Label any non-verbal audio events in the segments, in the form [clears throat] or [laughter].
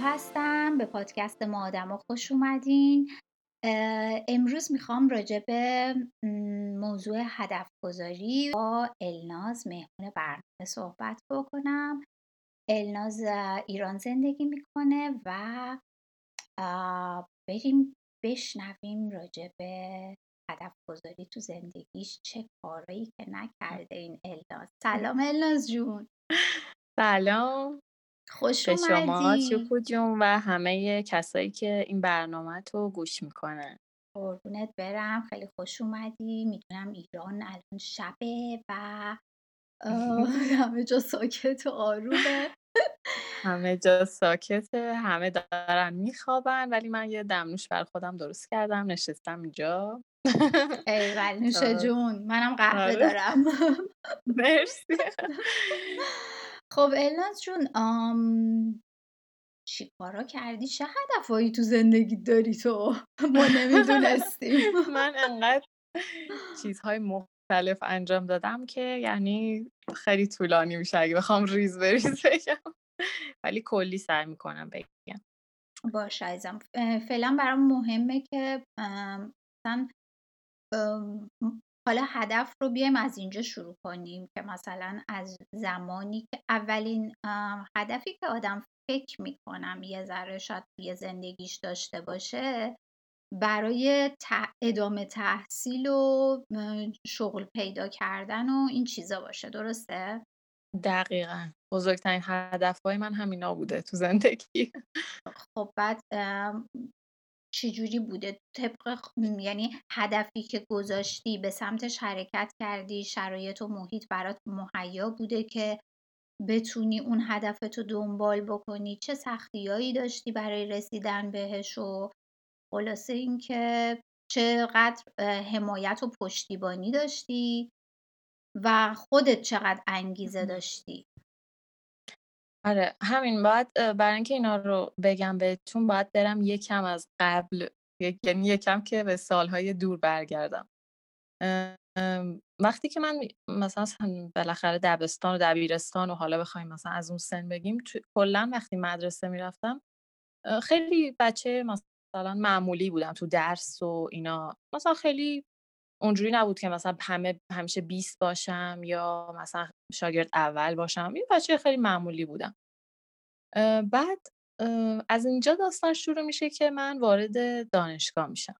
هستم. به پادکست ما آدم خوش اومدین. امروز می‌خوام راجع به موضوع هدف گذاری با الناز مهمون برنامه صحبت بکنم. الناز ایران زندگی می‌کنه و بریم بشنویم راجع به هدف گذاری تو زندگیش چه کارایی که نکرده این الناز. سلام الناز جون. سلام. خوش به شما چوکو جون و همه کسایی که این برنامه تو گوش می‌کنن. قربونت برم. خیلی خوش اومدی. می‌دونم ایران الان شبه و [laughs] همه جا ساکت و آرومه. همه جا ساکته همه دارن میخوابن ولی من یه دمنوش بر خودم درست کردم نشستم اینجا. ایول نوش تا [laughs] جون منم قهوه آره. دارم. [laughs] مرسی. خب الناز جون آم... چی کارا کردی؟ چه هدفهایی تو زندگی داری تو؟ ما نمی‌دونستیم. من انقدر چیزهای مختلف انجام دادم که یعنی خیلی طولانی میشه اگه بخوام ریز بریز [laughs] بگم. ولی کلی سعی می‌کنم بگم. باشه عزیزم. فعلا برام مهمه که مثلا حالا هدف رو بیایم از اینجا شروع کنیم که مثلا از زمانی که اولین هدفی که آدم فکر می‌کنم یه ذره شاید توی زندگیش داشته باشه برای ت- ادامه تحصیل و شغل پیدا کردن و این چیزا باشه درسته؟ دقیقا. بزرگترین هدفهای من همینا بوده تو زندگی. خب بعد چجوری بوده؟ طبق خ- یعنی هدفی که گذاشتی به سمتش حرکت کردی شرایط و محیط برات مهیا بوده که بتونی اون هدفتو دنبال بکنی؟ چه سختیایی داشتی برای رسیدن بهش و خلاصه اینکه چقدر حمایت و پشتیبانی داشتی و خودت چقدر انگیزه داشتی. آره همین باید برای اینکه اینا رو بگم بهتون باید برم یکم از قبل یک- یعنی یکم که به سالهای دور برگردم. وقتی که من مثلا بالاخره دبستان و دبیرستان و حالا بخوایم مثلا از اون سن بگیم کلا وقتی مدرسه می‌رفتم خیلی بچه مثلا معمولی بودم تو درس و اینا. مثلا خیلی اونجوری نبود که مثلا همه همیشه 20 باشم یا مثلا شاگرد اول باشم. یه بچه خیلی معمولی بودم. بعد از اینجا داستان شروع میشه که من وارد دانشگاه میشم.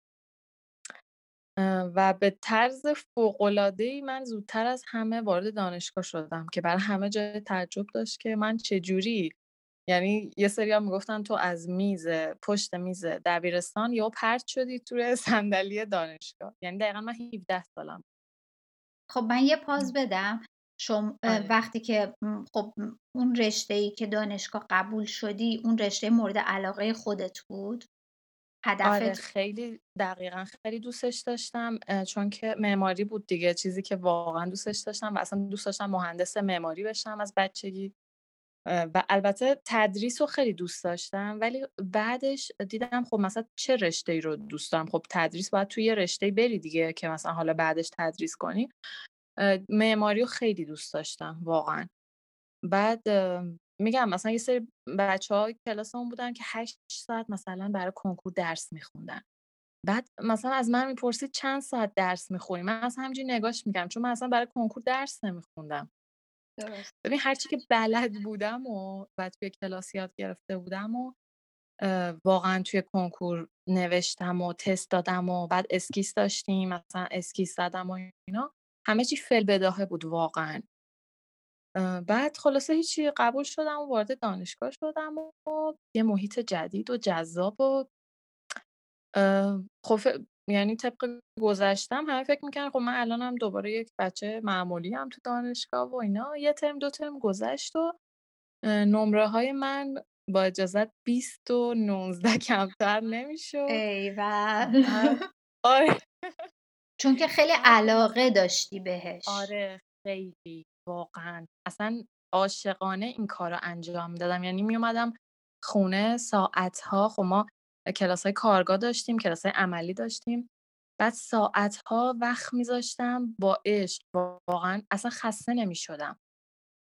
و به طرز فوق‌العاده‌ای من زودتر از همه وارد دانشگاه شدم که برای همه جای تعجب داشت که من چجوری یعنی یه سری هم می‌گفتن تو از میز پشت میز دبیرستان یا پرت شدی توی [laughs] صندلی دانشگاه. یعنی دقیقا من 17 سالم خب من یه پاز بدم. شم آره. وقتی که خب اون رشته ای که دانشگاه قبول شدی اون رشته مورد علاقه خودت بود؟ آره هدفت خیلی دقیقا خیلی دوستش داشتم چون که معماری بود دیگه چیزی که واقعا دوستش داشتم و اصلا دوست داشتم مهندس معماری بشم از بچگی. و البته تدریس رو خیلی دوست داشتم ولی بعدش دیدم خب مثلا چه رشته ای رو دوست دارم؟ خب تدریس باید توی یه رشته بری دیگه که مثلا حالا بعدش تدریس کنی. معماری رو خیلی دوست داشتم واقعا. بعد میگم مثلا یه سری بچه های کلاسمون بودن که هشت ساعت مثلا برای کنکور درس میخوندن. بعد مثلا از من می‌پرسید چند ساعت درس می‌خونی؟ من از همینجوری نگاش می‌کردم چون من اصلا برای کنکور درس نمیخوندم. درست. ببین هرچی که بلد بودم و و توی کلاس یاد گرفته بودم و واقعا توی کنکور نوشتم و تست دادم و بعد اسکیس داشتیم مثلا اسکیس زدم و اینا همه چی فل بداهه بود واقعا. بعد خلاصه هیچی قبول شدم و وارد دانشگاه شدم و یه محیط جدید و جذاب و خب یعنی طبق گذشتم همه فکر می‌کنن خب من الانم دوباره یک بچه معمولی هم تو دانشگاه و اینا. یه ترم دو ترم گذشت و نمره های من با اجازت 20 و 19 [laughs] کمتر نمی‌شد. ایول. [laughs] آره. چون که خیلی علاقه داشتی بهش. آره خیلی واقعا. اصلا عاشقانه این کار رو انجام دادم. یعنی می اومدم خونه ساعت‌ها خب ما کلاس‌های کارگاه داشتیم، کلاس‌های عملی داشتیم. بعد ساعت‌ها وقت میذاشتم با عشق، واقعا اصلا خسته نمی‌شدم.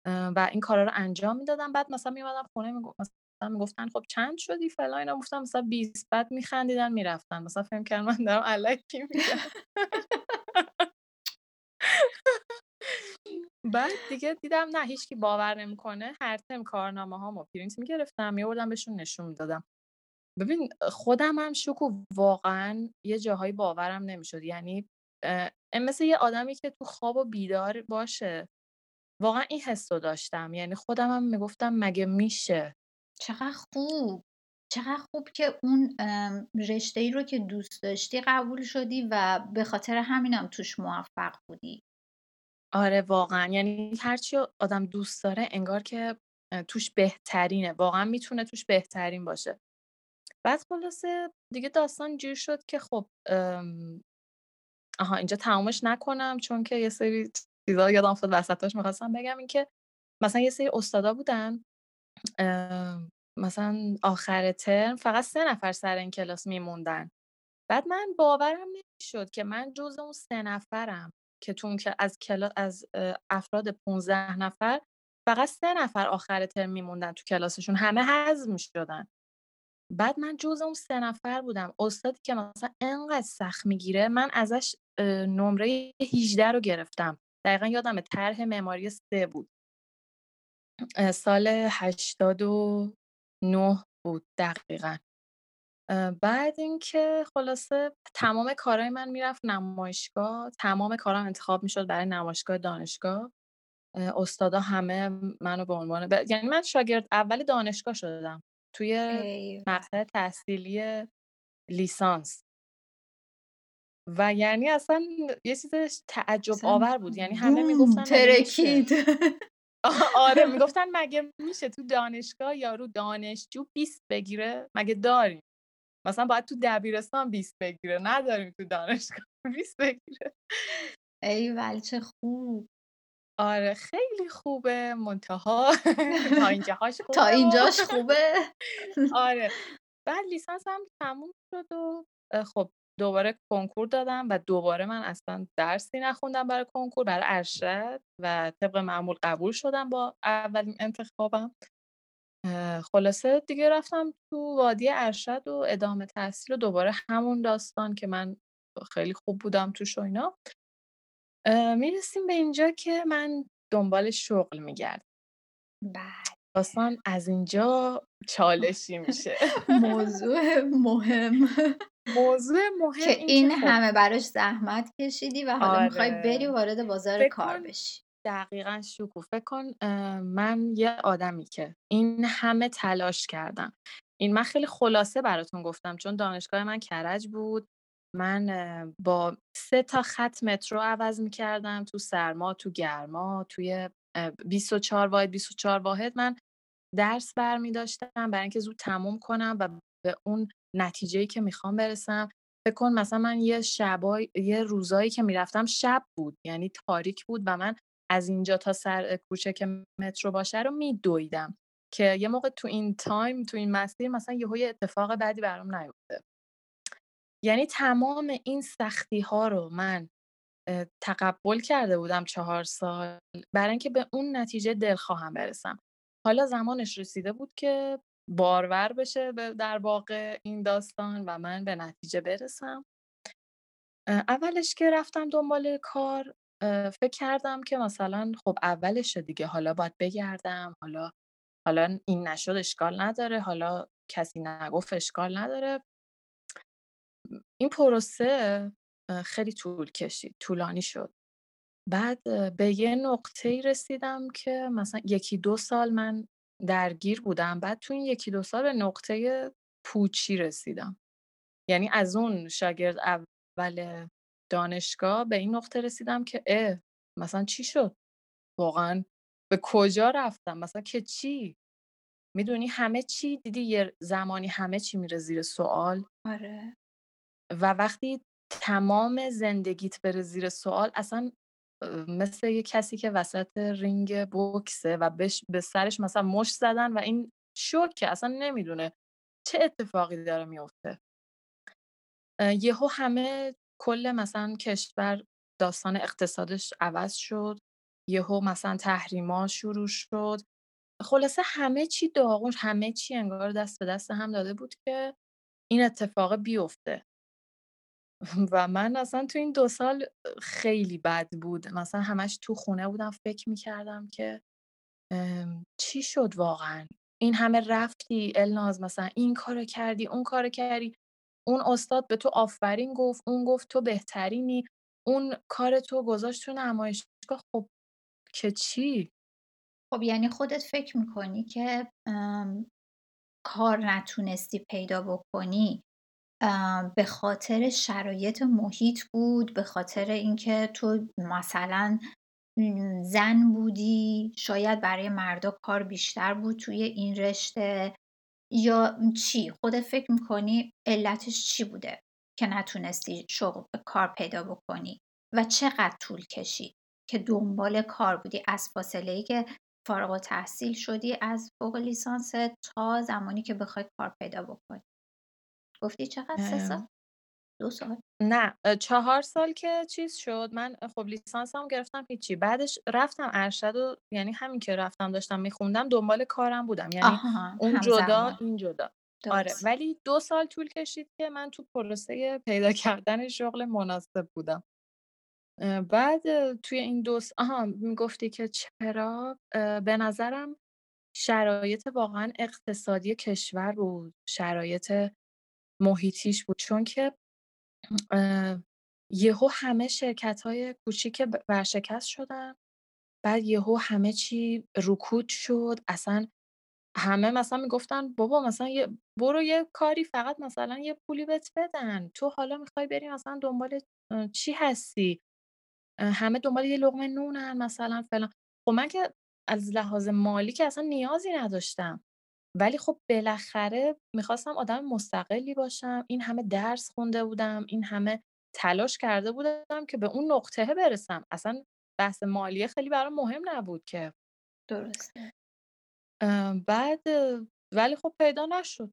و این کارا رو انجام می‌دادم. بعد مثلا میومدم خونه میگف مثلا می‌گفتن خب چند شدی فلان اینا. گفتم مثلا 20 بعد میخندیدن می‌رفتن. مثلا فکر کردن من دارم الکی میگم. [laughs] بعد دیگه دیدم نه هیچکی باور نمی‌کنه. هر ترم کارنامه هامو پرینت می‌گرفتم میوردم بهشون نشون می‌دادم. ببین خودم هم شکو واقعا یه جاهایی باورم نمی‌شد. یعنی مثل یه آدمی که تو خواب و بیدار باشه. واقعا این حس رو داشتم. یعنی خودم هم می‌گفتم مگه میشه؟ چقدر خوب. چقدر خوب که اون رشته ای رو که دوست داشتی قبول شدی و به خاطر همینم توش موفق بودی. آره واقعا. یعنی هرچی آدم دوست داره انگار که توش بهترینه. واقعا می‌تونه توش بهترین باشه. بعد خلاصه دیگه داستان جور شد که خب آها اینجا تمامش نکنم چون که یه سری چیزا یادم افتاد وسطاش می‌خواستم بگم این که مثلا یه سری استادا بودن مثلا آخر ترم فقط سه نفر سر این کلاس میموندن. بعد من باورم نمی‌شد که من جز اون سه نفرم که تو که از کلاس از افراد 15 نفر فقط سه نفر آخر ترم میموندن تو کلاسشون. همه حذف می‌شدن. بعد من جز اون سه نفر بودم. استادی که مثلا انقدر سخت می‌گیره من ازش نمره 18 رو گرفتم. دقیقا یادم طرح معماری سه بود. سال 89 بود دقیقا. بعد اینکه خلاصه تمام کارهای من می‌رفت نمایشگاه تمام کارام انتخاب می‌شد برای نمایشگاه دانشگاه. استادا همه منو به عنوان ب... یعنی من شاگرد اول دانشگاه شدم. توی مقطع تحصیلی لیسانس. و یعنی اصلا یه چیز تعجب آور بود. یعنی همه می‌گفتن ترکید. آره [laughs] می‌گفتن مگه میشه تو دانشگاه یارو دانشجو 20 بگیره؟ مگه داریم؟ مثلا باید تو دبیرستان 20 بگیره. نداریم تو دانشگاه [laughs] 20 بگیره. ای ولی چه خوب. آره خیلی خوبه منتها [laughs] تا اینجاهاش [laughs] خوبه. تا اینجاش خوبه. [laughs] آره. بعد لیسانس هم تموم شد و خب دوباره کنکور دادم و دوباره من اصلا درسی نخوندم برای کنکور برای ارشد و طبق معمول قبول شدم با اولین انتخابم. خلاصه دیگه رفتم تو وادی ارشد و ادامه تحصیل و دوباره همون داستان که من خیلی خوب بودم توش و اینا. می‌رسیم به اینجا که من دنبال شغل میگردم. بله. داستان از اینجا چالشی میشه. [laughs] موضوع مهم. موضوع مهم که این, خب همه براش زحمت کشیدی و حالا می‌خوای بری آره وارد بازار کار بشی. دقیقا شکوه. فکر کن من یه آدمی که این همه تلاش کردم. این من خیلی خلاصه براتون گفتم چون دانشگاه من کرج بود. من با سه تا خط مترو عوض می‌کردم تو سرما تو گرما توی 24 واحد 24 واحد من درس برمی داشتم برای اینکه زود تموم کنم و به اون نتیجه‌ای که می‌خوام برسم. فکر کن مثلا من یه شبای یه روزایی که می‌رفتم شب بود یعنی تاریک بود و من از اینجا تا سر کوچه که مترو باشه رو میدویدم که یه موقع تو این تایم تو این مسیر مثلا یه اتفاق بعدی برام نیفته یعنی تمام این سختی ها رو من تقبل کرده بودم چهار سال برای اینکه به اون نتیجه دل خواهم برسم. حالا زمانش رسیده بود که بارور بشه در واقع این داستان و من به نتیجه برسم. اولش که رفتم دنبال کار فکر کردم که مثلا خب اولشه دیگه حالا باید بگردم حالا حالا این نشد اشکال نداره حالا کسی نگفت اشکال نداره. این پروسه خیلی طول کشید طولانی شد. بعد به یه نقطه رسیدم که مثلا یکی دو سال من درگیر بودم. بعد تو این یکی دو سال به نقطه پوچی رسیدم. یعنی از اون شاگرد اول دانشگاه به این نقطه رسیدم که اه مثلا چی شد؟ واقعا به کجا رفتم؟ مثلا که چی؟ می‌دونی همه چی؟ دیدی یه زمانی همه چی میره زیر سوال؟ آره. و وقتی تمام زندگیت بره زیر سوال اصلا مثل یه کسی که وسط رینگ بوکسه و بش به سرش مثلا مش زدن و این شوکه اصلا نمی‌دونه چه اتفاقی داره میفته یهو همه کل مثلا کشور داستان اقتصادش عوض شد یهو مثلا تحریما شروع شد. خلاصه همه چی داغون همه چی انگار دست به دست هم داده بود که این اتفاق بیفته. [laughs] و من اصلا تو این دو سال خیلی بد بود. مثلا همش تو خونه بودم فکر می‌کردم که چی شد واقعا؟ این همه رفتی؟ الناز مثلا این کارو کردی اون کارو کردی. اون استاد به تو آفرین گفت اون گفت تو بهترینی. اون کار تو گذاشت تو نمایشگاه. خب که چی؟ خب یعنی خودت فکر می‌کنی که کار نتونستی پیدا بکنی. به خاطر شرایط محیط بود به خاطر اینکه تو مثلا زن بودی شاید برای مردا کار بیشتر بود توی این رشته یا چی؟ خودت فکر می‌کنی علتش چی بوده که نتونستی شغل کار پیدا بکنی؟ و چقدر طول کشید که دنبال کار بودی؟ از فاصله ای که فارغ تحصیل شدی از فوق لیسانس تا زمانی که بخوای کار پیدا بکنی. گفتی چقدر سه سال؟ دو سال. نه چهار سال که چیز شد من خب لیسانسم گرفتم هیچی. بعدش رفتم ارشد و یعنی همین که رفتم داشتم میخوندم دنبال کارم بودم. یعنی آها اون جدا این جدا. آره ولی دو سال طول کشید که من تو پروسه پیدا کردن شغل مناسب بودم. بعد توی این دو آها می‌گفتی که چرا؟ به نظرم شرایط واقعا اقتصادی کشور بود. شرایط محیطیش بود. چون که یهو همه های کوچیک ورشکست شدن. بعد یهو همه چی رکود شد. اصلا همه مثلا می‌گفتن بابا مثلا یه برو یه کاری فقط مثلا یه پولی بهت بدن. تو حالا می‌خوای بری مثلا دنبال چی هستی؟ همه دنبال یه لقمه نونن مثلا فلان. خب من که از لحاظ مالی که اصلا نیازی نداشتم. ولی خب بالاخره می‌خواستم آدم مستقلی باشم این همه درس خونده بودم این همه تلاش کرده بودم که به اون نقطه برسم. اصلا بحث مالیه خیلی برام مهم نبود که. درسته. بعد ولی خب پیدا نشد.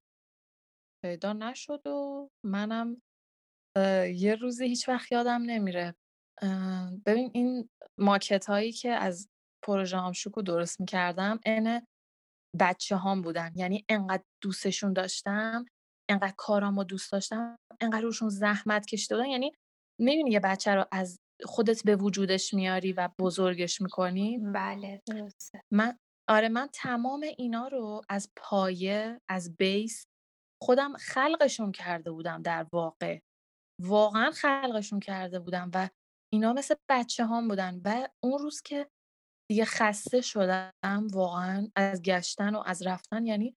پیدا نشد و منم یه روزی هیچ وقت یادم نمیره. ببین این ماکت هایی که از پروژه شکو درست می‌کردم اینه بچه هام بودن. یعنی انقدر دوستشون داشتم انقدر کارامو دوست داشتم انقدر روشون زحمت کشیده بودن. یعنی می‌بینی یه بچه رو از خودت به وجودش میاری و بزرگش می‌کنی؟ بله درسته. من آره من تمام اینا رو از پایه از بیس خودم خلقشون کرده بودم در واقع. واقعا خلقشون کرده بودم و اینا مثل بچه هام بودن. و اون روز که دیگه خسته شدم واقعا از گشتن و از رفتن یعنی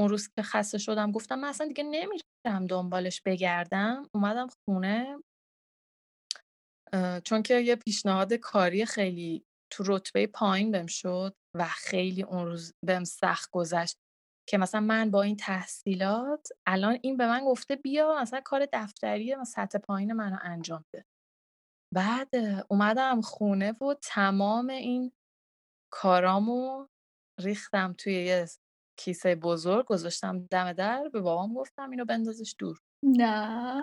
اون روز که خسته شدم گفتم من اصلا دیگه نمیرم دنبالش بگردم اومدم خونه. چون که یه پیشنهاد کاری خیلی تو رتبه پایین بهم شد و خیلی اون روز بهم سخت گذشت که مثلا من با این تحصیلات الان این به من گفته بیا مثلا کار دفتری و سطح پایین منو انجام ده بعد اومدم خونه و تمام این کارامو ریختم توی یه کیسه بزرگ گذاشتم دم در به بابام گفتم اینو بندازش دور. نه.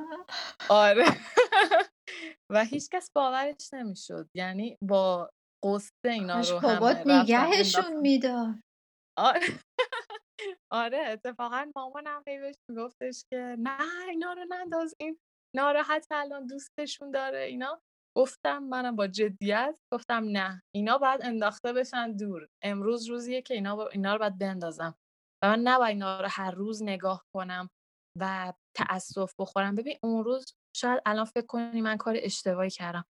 آره. [laughs] و هیچکس باورش نمی‌شد. یعنی با قصه اینا رو بابات نگهشون میدار آره. [laughs] آره اتفاقا مامانم هی بهش میگفتش که نه اینا رو ننداز این ناراحت الان دوستشون داره اینا. گفتم منم با جدیت گفتم نه اینا باید انداخته بشن دور. امروز روزیه که اینا, با... اینا رو باید بندازم. و من نباید اینا رو هر روز نگاه کنم و تأسف بخورم. ببین اون روز شاید الان فکر کنی من کار اشتباهی کردم.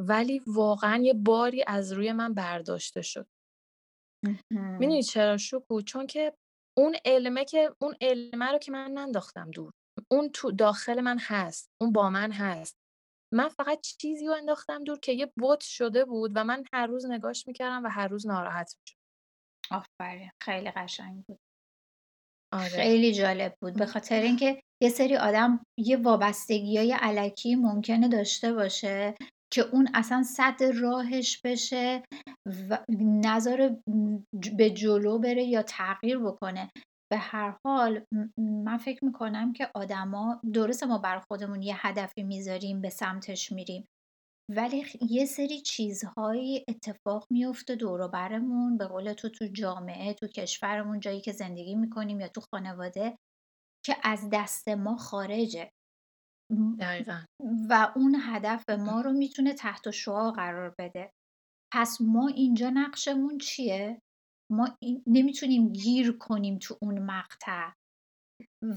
ولی واقعا یه باری از روی من برداشته شد. می‌دونی چرا شکو؟ چون که اون علمه که اون علمه رو که من ننداختم دور. اون تو داخل من هست. اون با من هست. من فقط چیزی رو انداختم دور که یه بوت شده بود و من هر روز نگاش می‌کردم و هر روز ناراحت می‌شد آفرین. خیلی قشنگ بود. آره. خیلی جالب بود. به خاطر اینکه یه سری آدم یه وابستگی های علکی ممکنه داشته باشه که اون اصلا سد راهش بشه و ج به جلو بره یا تغییر بکنه. به هر حال من فکر می‌کنم که آدما درسته ما برای خودمون یه هدفی می‌ذاریم به سمتش میریم. ولی یه سری چیزهایی اتفاق میفته دور و برمون به قول تو تو جامعه تو کشورمون جایی که زندگی می‌کنیم یا تو خانواده که از دست ما خارجه. دقیقا. و اون هدف ما رو می‌تونه تحت شعا قرار بده. پس ما اینجا نقشمون چیه؟ ما نمی‌تونیم گیر کنیم تو اون مقطع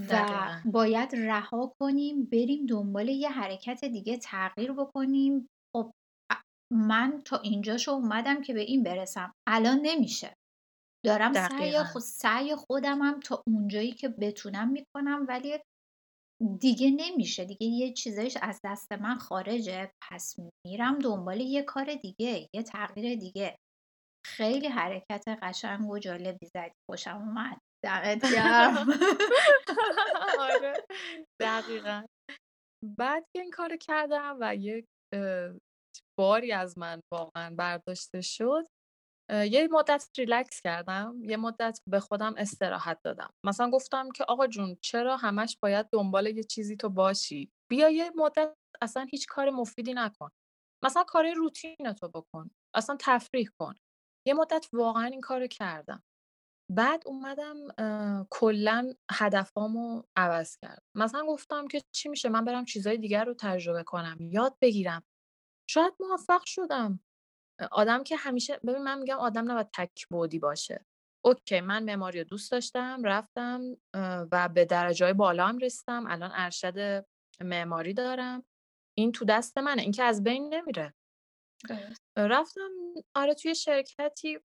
و باید رها کنیم بریم دنبال یه حرکت دیگه تغییر بکنیم. خب من تا اینجاشو اومدم که به این برسم. الان نمیشه. دارم سعی, خود سعی خودمم تا اونجایی که بتونم می‌کنم ولی دیگه نمیشه. دیگه یه چیزایش از دست من خارجه. پس میرم دنبال یه کار دیگه یه تغییر دیگه. خیلی حرکت قشنگ و جالبی زدی. خوشم اومد. گرم. [laughs] آره. دقیقا. بعد که این کار کردم و یک باری از من واقعا برداشته شد یه مدت ریلکس کردم. یه مدت به خودم استراحت دادم. مثلا گفتم که آقا جون چرا همش باید دنبال یه چیزی تو باشی؟ بیا یه مدت اصلا هیچ کار مفیدی نکن. مثلا کار روتین تو بکن. اصلا تفریح کن. یه مدت واقعا این کارو کردم. بعد اومدم کلا هدفامو عوض کرد. مثلا گفتم که چی میشه من برم چیزای دیگر رو تجربه کنم یاد بگیرم. شاید موفق شدم. آدم که همیشه ببین من میگم آدم نباید تک بودی باشه. اوکی من معماری دوست داشتم رفتم و به درجه بالا هم رسیدم. الان ارشد معماری دارم. این تو دست منه. این که از بین نمیره. رفتم آره توی شرکتی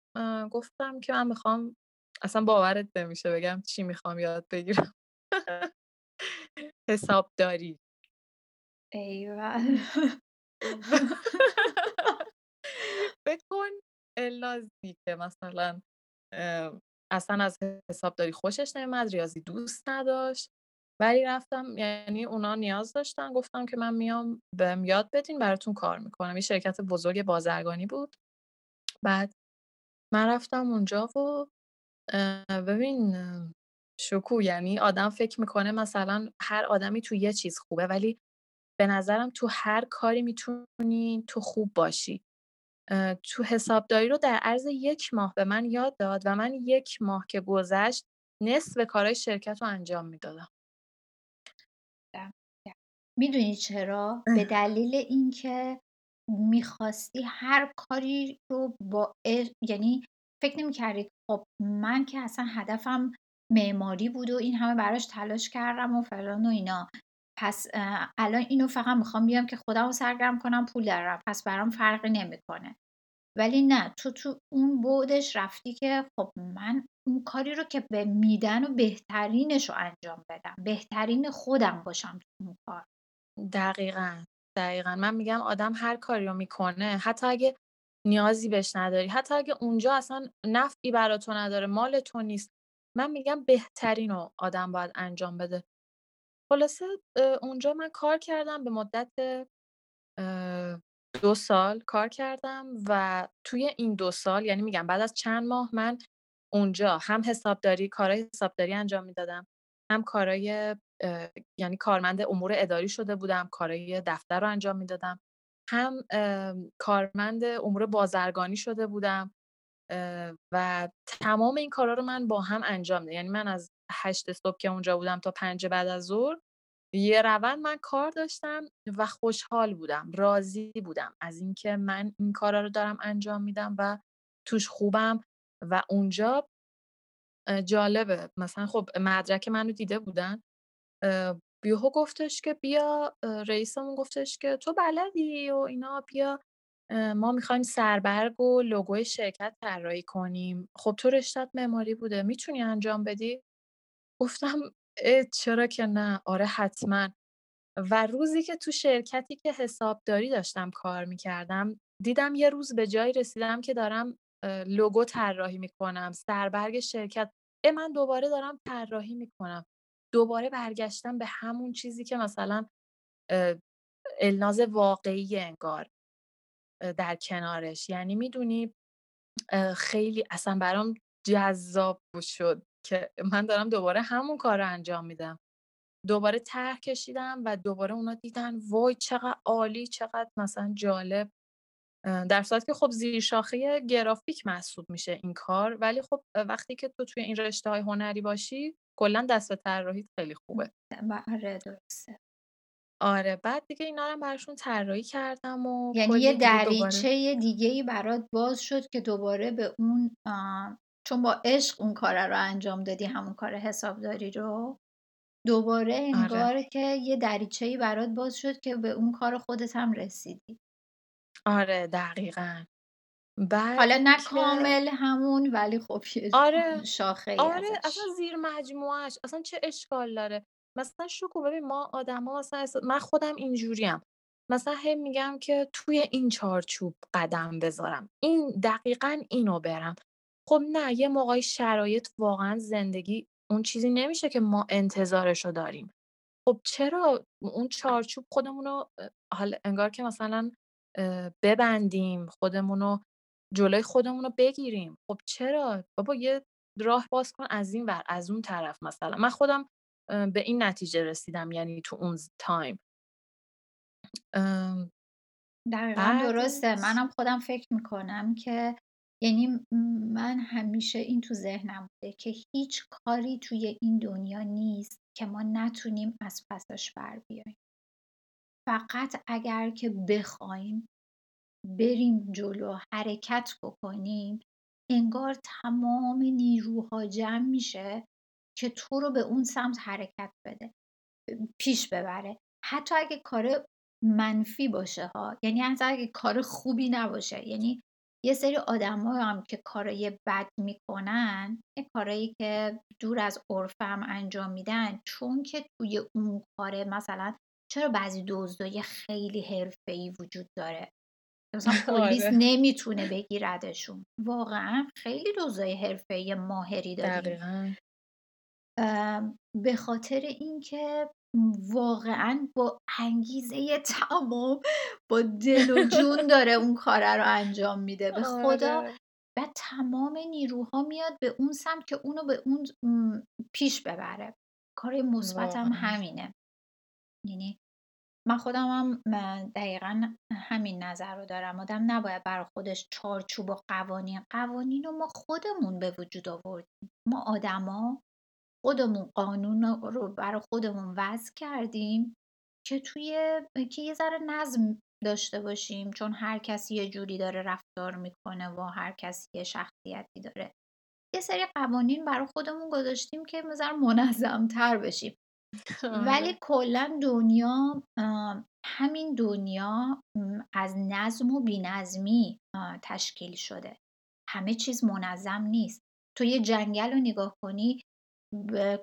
گفتم که من می‌خوام اصلا باورت نمیشه بگم چی می‌خوام یاد بگیرم. [laughs] حسابداری. ایوه بکن الازی که مثلا اصلا از حسابداری خوشش نمیاد ریاضی دوست نداشت. ولی رفتم یعنی اونا نیاز داشتن گفتم که من میام بهم یاد بدین براتون کار می‌کنم. این شرکت بزرگ بازرگانی بود. بعد من رفتم اونجا و ببین شکو یعنی آدم فکر می‌کنه مثلا هر آدمی تو یه چیز خوبه ولی به نظرم تو هر کاری می‌تونی تو خوب باشی. تو حسابداری رو در عرض یک ماه به من یاد داد و من یک ماه که گذشت نصف کارهای شرکت رو انجام می‌دادم. می‌دونی چرا؟ به دلیل اینکه می‌خواستی هر کاری رو با یعنی فکر نمی‌کردی. خب من که اصلا هدفم معماری بود و این همه براش تلاش کردم و فلان و اینا. پس الان اینو فقط می‌خوام بیام که خودم رو سرگرم کنم پول درم پس برام فرقی نمی‌کنه. ولی نه تو تو اون بودش رفتی که خب من اون کاری رو که به میدن و بهترینش رو انجام بدم. بهترین خودم باشم تو اون کار. دقیقا دقیقا. من میگم آدم هر کاری رو می‌کنه حتی اگه نیازی بهش نداری حتی اگه اونجا اصلا نفعی برا تو نداره مال تو نیست. من میگم بهترین رو آدم باید انجام بده. خلاصه اونجا من کار کردم به مدت دو سال کار کردم و توی این دو سال یعنی میگم بعد از چند ماه من اونجا هم حسابداری کارهای حسابداری انجام می‌دادم. هم کارهای یعنی کارمند امور اداری شده بودم کارهای دفتر رو انجام می‌دادم. هم کارمند امور بازرگانی شده بودم و تمام این کارا رو من با هم انجام دادم. یعنی من از هشت صبح که اونجا بودم تا پنج بعد از ظهر یه روند من کار داشتم و خوشحال بودم راضی بودم از اینکه من این کارا رو دارم انجام میدم و توش خوبم و اونجا جالبه. مثلا خب مدرک منو دیده بودن. بیوهو گفتش که بیا رئیسمون گفتش که تو بلدی و اینا بیا ما می‌خوایم سربرگ و لوگوی شرکت طراحی کنیم. خب تو رشتت معماری بوده. می‌تونی انجام بدی؟ گفتم چرا که نه. آره حتما. و روزی که تو شرکتی که حسابداری داشتم کار می‌کردم دیدم یه روز به جایی رسیدم که دارم لوگو طراحی می‌کنم. سربرگ شرکت من دوباره دارم طراحی می‌کنم دوباره برگشتم به همون چیزی که مثلا الناز واقعی انگار در کنارش. یعنی می‌دونی خیلی اصلا برام جذاب شد که من دارم دوباره همون کار رو انجام میدم. دوباره طرح کشیدم و دوباره اونا دیدن وای چقدر عالی چقدر مثلا جالب در صورتی که خب زیر شاخه گرافیک محسوب میشه این کار ولی خب وقتی که تو توی این رشته های هنری باشی کلا دست به طراحیت خیلی خوبه آره درسته آره بعد دیگه اینا رو براشون طراحی کردم و یعنی یه دریچه دیگه ای برات باز شد که دوباره به اون چون با عشق اون کار رو انجام دادی همون کار حسابداری رو دوباره آره. انگار آره. که یه دریچه ای برات باز شد که به اون کار خودت هم رسیدی آره دقیقا. بعد حالا نه که... کامل همون ولی خب یه آره. شاخه آره ازش. اصلا زیر مجموعهش اصلا چه اشکال داره؟ مثلا شکو ببین ما آدما مثلا من خودم اینجوریم. مثلا هی میگم که توی این چارچوب قدم بذارم. این دقیقا اینو برم. خب نه یه موقعی شرایط واقعا زندگی اون چیزی نمیشه که ما انتظارشو داریم. خب چرا اون چارچوب خودمونو حالا انگار که مثلا ببندیم خودمونو جلوی خودمونو بگیریم. خب چرا؟ بابا یه راه باز کن از این ور از اون طرف مثلا. من خودم به این نتیجه رسیدم یعنی تو اون تایم. دقیقا درسته. منم خودم فکر می‌کنم که یعنی من همیشه این تو ذهنم بوده که هیچ کاری توی این دنیا نیست که ما نتونیم از پسش بر بیاییم. فقط اگر که بخوایم بریم جلو حرکت بکنیم انگار تمام نیروها جمع میشه که تو رو به اون سمت حرکت بده پیش ببره. حتی اگه کار منفی باشه ها یعنی حتی اگه کار خوبی نباشه یعنی یه سری آدم هم که کارای بد می‌کنن کارایی که دور از عرفم انجام میدن چون که توی اون کاره مثلا چرا بعضی دزدای خیلی حرفه‌ای وجود داره؟ مثلا [laughs] پلیس آره. نمی‌تونه بگیردشون. واقعا خیلی دزدای حرفه‌ای ماهری داریم. به خاطر اینکه واقعا با انگیزه تمام با دل و جون داره اون کاره رو انجام میده. به خدا آره. و تمام نیروها میاد به اون سمت که اونو به اون پیش ببره. کار مثبت هم همینه. یعنی من خودم هم دقیقا همین نظر رو دارم. آدم نباید برای خودش چارچوب و قوانین قوانین رو ما خودمون به وجود آوردیم. ما آدما خودمون قانون رو برای خودمون وضع کردیم که توی که یه ذره نظم داشته باشیم. چون هر کسی یه جوری داره رفتار می‌کنه و هر کسی یه شخصیتی داره. یه سری قوانین برای خودمون گذاشتیم که مثلا منظم تر بشیم. ولی آره. کلا دنیا همین دنیا از نظم و بینظمی تشکیل شده. همه چیز منظم نیست. تو یه جنگل رو نگاه کنی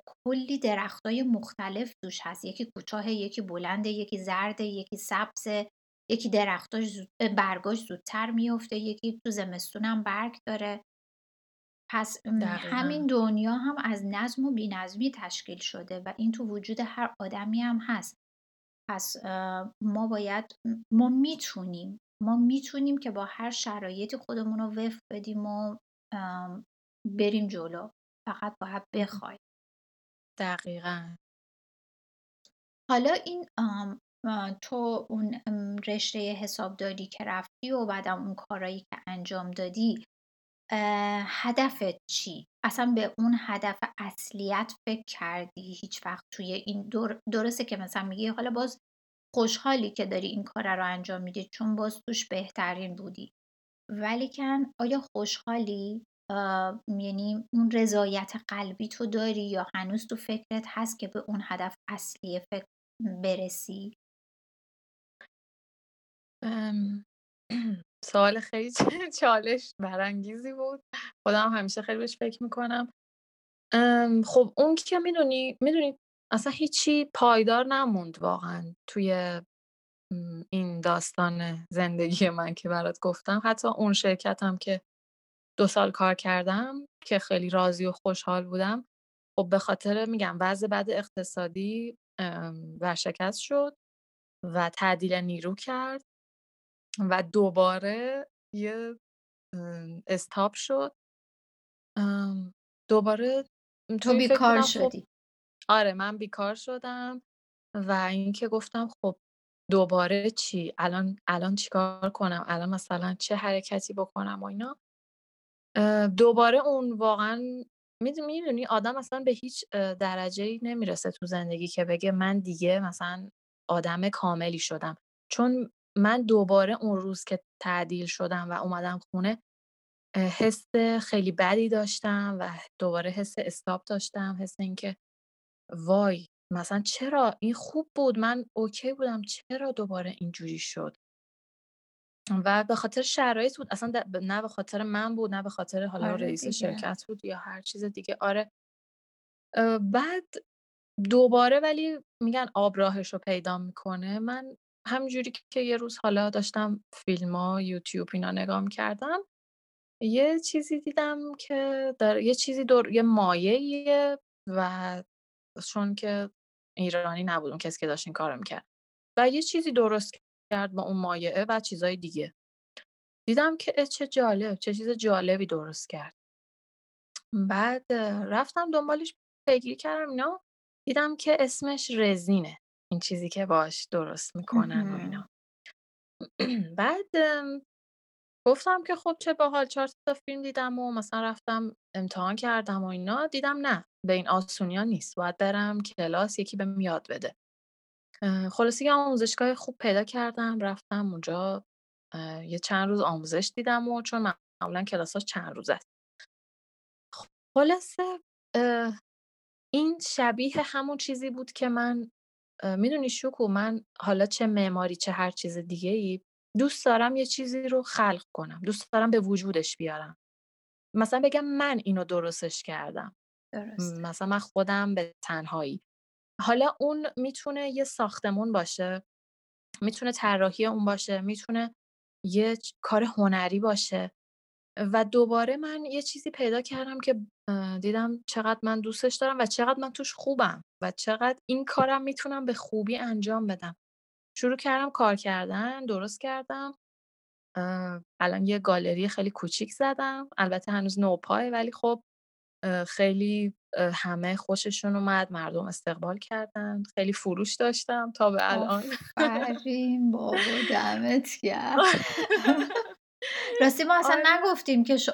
کلی درختای مختلف توش هست. یکی کوتاه یکی بلنده یکی زرده یکی سبزه یکی درختاش زود... برگاش زودتر میفته یکی تو زمستونم برگ داره. پس همین دنیا هم از نظم و بینظمی تشکیل شده و این تو وجود هر آدمی هم هست. پس ما باید ما می‌تونیم ما می‌تونیم که با هر شرایطی خودمون رو وفق بدیم و بریم جلو. فقط باید بخوای دقیقا. حالا این تو اون رشته حسابداری که رفتی و بعدم اون کارایی که انجام دادی هدفت چی؟ اصلا به اون هدف اصلیت فکر کردی هیچ وقت توی این دور درسته که مثلا میگی حالا باز خوشحالی که داری این کار رو انجام میدی چون باز توش بهترین بودی. ولیکن آیا خوشحالی؟ یعنی اون رضایت قلبی تو داری یا هنوز تو فکرت هست که به اون هدف اصلی فکر برسی؟ [clears throat] سوال خیلی [laughs] چالش برانگیزی بود. خودم همیشه خیلی بهش فکر می‌کنم. خب اون که می‌دونی می‌دونی اصلا هیچی پایدار نموند واقعا توی این داستان زندگی من که برات گفتم. حتی اون شرکتم که دو سال کار کردم که خیلی راضی و خوشحال بودم. خب به خاطر میگم وضع بد اقتصادی ورشکست شد و تعدیل نیرو کرد. و دوباره یه ام، استاپ شد. دوباره تو بیکار خب شدی. آره من بیکار شدم و اینکه گفتم خب دوباره چی؟ الان الان چیکار کنم؟ الان مثلًا چه حرکتی بکنم و اینا. دوباره اون واقعا می‌دو می‌دونی آدم اصلا به هیچ اه، درجه‌ای نمی‌رسه تو زندگی که بگه من دیگه مثلا آدم کاملی شدم. چون من دوباره اون روز که تعدیل شدم و اومدم خونه حس خیلی بدی داشتم و دوباره حس استاپ داشتم، حس اینکه وای مثلا چرا این خوب بود من اوکی بودم چرا دوباره اینجوری شد؟ و به خاطر شرایط بود اصلا نه به خاطر من بود، نه به خاطر حالا آره رئیس دیگه. شرکت بود یا هر چیز دیگه آره. بعد دوباره ولی میگن آب راهشو پیدا می‌کنه. من همینجوری که یه روز حالا داشتم فیلم‌ها، یوتیوب اینا نگاه می‌کردم، یه چیزی دیدم که داره یه چیزی دور یه مایعیه و چون که ایرانی نبود اون کسی که داشت این کارو می‌کرد و یه چیزی درست کرد با اون مایعه و چیزای دیگه. دیدم که چه جالب، چه چیز جالبی درست کرد. بعد رفتم دنبالش پیگیری کردم اینا، دیدم که اسمش رزینه، این چیزی که باهاش درست می‌کنن و. اینا. [clears throat] بعد گفتم که خب چه باحال 4 تا فیلم دیدم و مثلا رفتم امتحان کردم و اینا، دیدم نه، به این آسونی‌ها نیست. باید برم کلاس یکی بهم یاد بده. اه، خلاصه یه آموزشگاه خوب پیدا کردم، رفتم اونجا یه چند روز آموزش دیدم و چون معمولا کلاساش چند روزه. خلاصه اه، این شبیه همون چیزی بود که من می‌دونی شوکو من حالا چه معماری چه هر چیز دیگه‌ای دوست دارم یه چیزی رو خلق کنم، دوست دارم به وجودش بیارم. مثلا بگم من اینو درستش کردم. م درسته. مثلا من خودم به تنهایی. حالا اون می‌تونه یه ساختمون باشه، می‌تونه طراحی اون باشه، می‌تونه یه کار هنری باشه و دوباره من یه چیزی پیدا کردم که دیدم چقدر من دوستش دارم و چقدر من توش خوبم و چقدر این کارم می‌تونم به خوبی انجام بدم. شروع کردم کار کردن، درست کردم. الان یه گالری خیلی کوچیک زدم. البته هنوز نوپاه ولی خب خیلی همه خوششون اومد، مردم استقبال کردن، خیلی فروش داشتم تا به الان. آفرین بابا دمت [laughs] گرم. راستی ما اصلا آره. نگفتیم که ش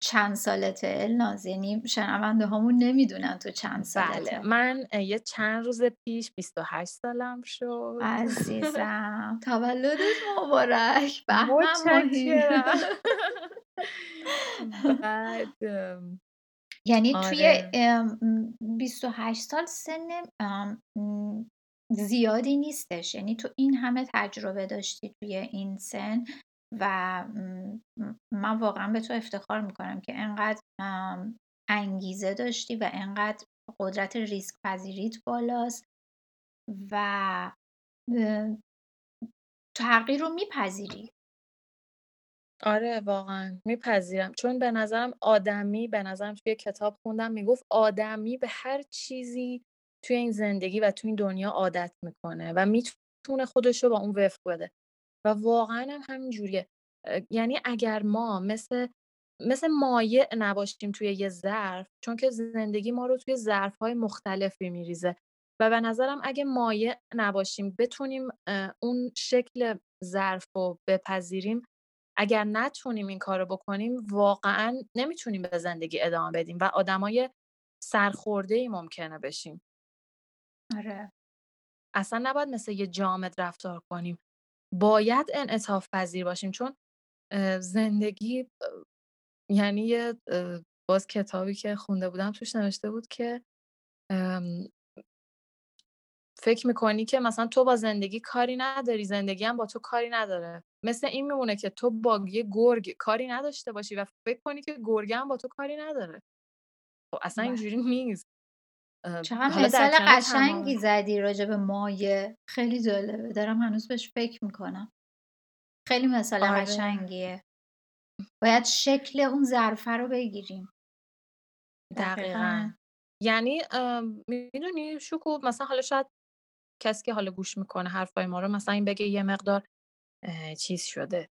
چند سالته الناز، یعنی شنوندهامون نمی‌دونن تو چند بله، سالته. من یه چند روز پیش 28 سالم شد. عزیزم [laughs] تولدت مبارک، بهمن. متشکرم. [laughs] بعد یعنی توی آره. ام، م 28 سال سن زیادی نیستش، یعنی تو این همه تجربه داشتی توی این سن و من واقعا به تو افتخار می‌کنم که انقدر انگیزه داشتی و انقدر قدرت ریسک پذیریت بالاست و تغییر رو میپذیری. آره واقعا میپذیرم. چون به نظرم آدمی به نظرم توی کتاب خوندم می‌گفت آدمی به هر چیزی توی این زندگی و توی این دنیا عادت می‌کنه و می‌تونه خودش رو با اون وفق بده و واقعا هم همین جوریه. اه، یعنی اگر ما مثل مثل مایع نباشیم توی یه ظرف، چون که زندگی ما رو توی ظرف‌های مختلفی میریزه و به نظرم اگه مایع نباشیم بتونیم اون شکل ظرف رو بپذیریم، اگر نتونیم این کارو بکنیم واقعا نمی‌تونیم به زندگی ادامه بدیم و آدمای سرخورده‌ای ممکنه بشیم. آره. اصلا نباید مثل یه جامد رفتار کنیم. باید انعطاف پذیر باشیم چون زندگی یعنی یه باز کتابی که خونده بودم توش نوشته بود که فکر می‌کنی که مثلا تو با زندگی کاری نداری، زندگی هم با تو کاری نداره. مثل این میمونه که تو با یه گرگ کاری نداشته باشی و فکر کنی که گرگه هم با تو کاری نداره. خب اصلا بله. اینجوری [laughs] نیست. چقدر حالا مثال قشنگی زدی راجع به مایع، خیلی جالبه، دارم هنوز بهش فکر می‌کنم. خیلی مثال آره. قشنگیه. باید شکل اون ظرفه رو بگیریم. دقیقا. دقیقاً. یعنی می‌دونی شوکو مثلا حالا شاید کسی که حالا گوش می‌کنه حرفای ما رو مثلا این بگه یه مقدار چیز شده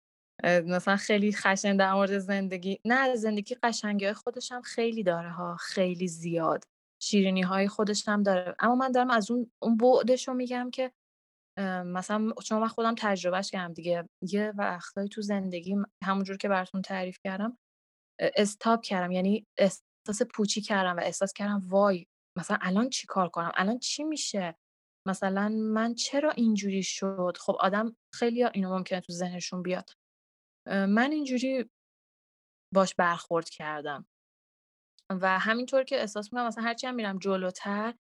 مثلا خیلی خشن در مورد زندگی نه زندگی قشنگی‌های خودش هم خیلی داره ها خیلی زیاد شیرینی‌های خودش هم داره. اما من دارم از اون اون بُعدش رو میگم که مثلا چون من خودم تجربهش کردم دیگه. یه وقتایی تو زندگیم همونجور که براتون تعریف کردم ا استاپ کردم. یعنی احساس پوچی کردم و احساس کردم وای مثلا الان چیکار کنم؟ الان چی میشه؟ مثلا من چرا اینجوری شد؟ خب آدم خیلیا اینو ممکنه تو ذهنشون بیاد. من اینجوری باش برخورد کردم. و همینطور که احساس می‌کنم مثلا هرچی هم میرم جلوتر،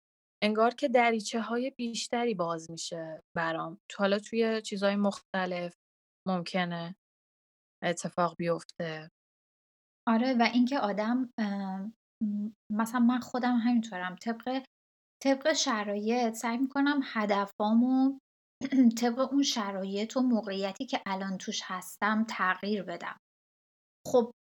انگار که دریچه‌های بیشتری باز میشه برام. تو حالا توی چیزهای مختلف ممکنه اتفاق بیفته. آره و اینکه آدم مثلا من خودم همینطورم طبق طبق شرایط سعی می‌کنم هدفامو [clears throat] طبق اون شرایط و موقعیتی که الان توش هستم تغییر بدم. خب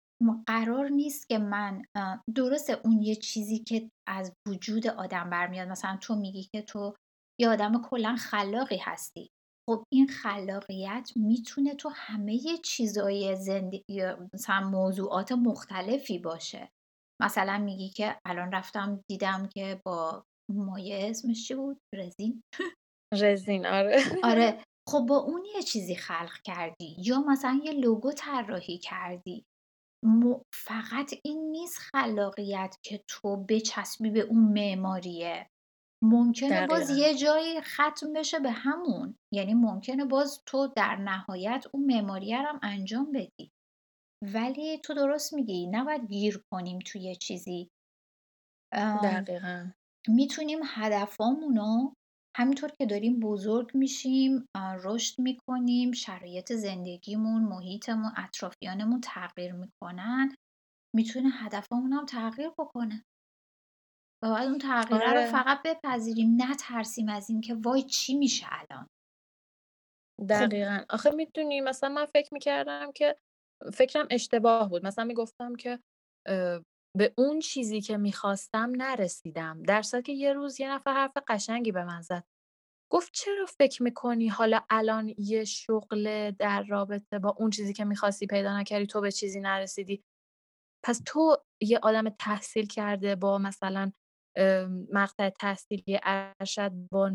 قرار نیست که من اه، درسته اون یه چیزی که از وجود آدم برمیاد. مثلا تو میگی که تو یه آدم کلا خلاقی هستی. خب این خلاقیت می‌تونه تو همه چیزای زندگی مثلا موضوعات مختلفی باشه. مثلا میگی که الان رفتم دیدم که با مایع اسمش چی بود؟ رزین؟ رزین آره. [laughs] آره. خب با اون یه چیزی خلق کردی. یا مثلا یه لوگو طراحی کردی. م فقط این نیست خلاقیت که تو بچسبی به اون معماریه، ممکنه باز دقیقا. یه جایی ختم بشه به همون، یعنی ممکنه باز تو در نهایت اون معماریه رو هم انجام بدی. ولی تو درست میگی نباید گیر کنیم توی یه چیزی. دقیقا. می‌تونیم هدفامونو همینطور که داریم بزرگ میشیم، رشد می‌کنیم، شرایط زندگیمون، محیطمون، اطرافیانمون تغییر می‌کنن می‌تونه هدفمون هم تغییر بکنه و باید اون تغییره رو آره فقط بپذیریم نترسیم از این که وای چی میشه الان خب دقیقا. آخه می‌دونی مثلا من فکر می‌کردم که فکرم اشتباه بود. مثلا می‌گفتم که به اون چیزی که می‌خواستم نرسیدم. در که یه روز یه نفر حرف قشنگی به من زد. گفت چرا فکر می‌کنی حالا الان یه شغل در رابطه با اون چیزی که می‌خواستی پیدا نکردی تو به چیزی نرسیدی پس تو یه آدم تحصیل کرده با مثلا مقطع تحصیلی ارشد با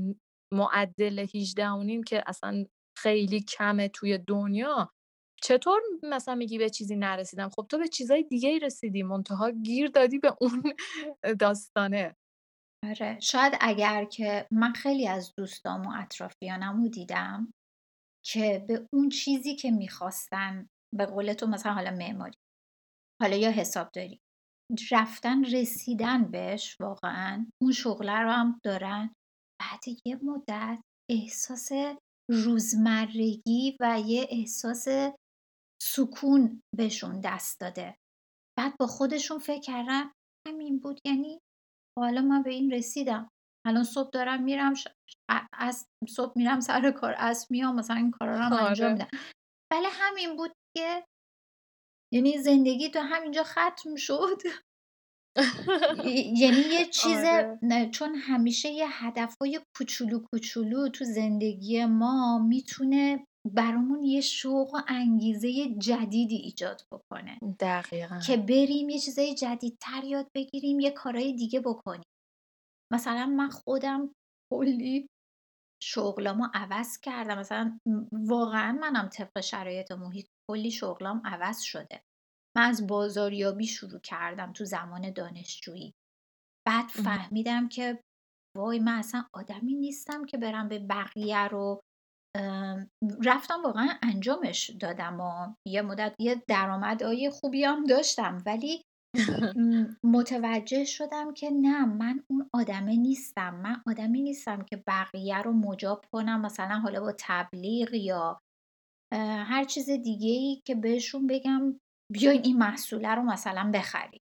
معدل 18 و نیم که اصلا خیلی کمه توی دنیا چطور مثلا میگی به چیزی نرسیدم؟ خب تو به چیزای دیگه رسیدی منتها گیر دادی به اون [laughs] داستانه. آره شاید اگر که من خیلی از دوستام و اطرافیانم رو دیدم که به اون چیزی که می‌خواستن به قول تو مثلا حالا معماری حالا یا حسابداری رفتن رسیدن بهش واقعا اون شغله رو هم دارن. بعد یه مدت احساس روزمرگی و یه احساس سکون بهشون دست داده. بعد با خودشون فکر کردن همین بود یعنی حالا من به این رسیدم. الان صبح دارم میرم ش... از صبح میرم سر کار از میام مثلا این کارا رو انجام آره. میدم. بله همین بود که یعنی زندگی تو همینجا ختم شد. یعنی یه [laughs] چیز آره. چون همیشه یه هدف‌های کوچولو کوچولو تو زندگی ما می‌تونه برامون یه شوق و انگیزه جدیدی ایجاد بکنه. دقیقا. که بریم یه چیزای جدیدتر یاد بگیریم یه کارهای دیگه بکنیم. مثلا من خودم کلی شغلامو عوض کردم. مثلا واقعا منم طبق شرایط محیط کلی شغلام عوض شده. من از بازاریابی شروع کردم تو زمان دانشجویی. بعد. فهمیدم که وای من اصلا آدمی نیستم که برم به بقیه رو رفتم واقعا انجامش دادم و یه مدت یه درآمدهای خوبی هم داشتم ولی [laughs] متوجه شدم که نه من اون آدمه نیستم. من آدمی نیستم که بقیه رو مجاب کنم مثلا حالا با تبلیغ یا هر چیز دیگه ای که بهشون بگم بیاین این محصوله رو مثلا بخرید.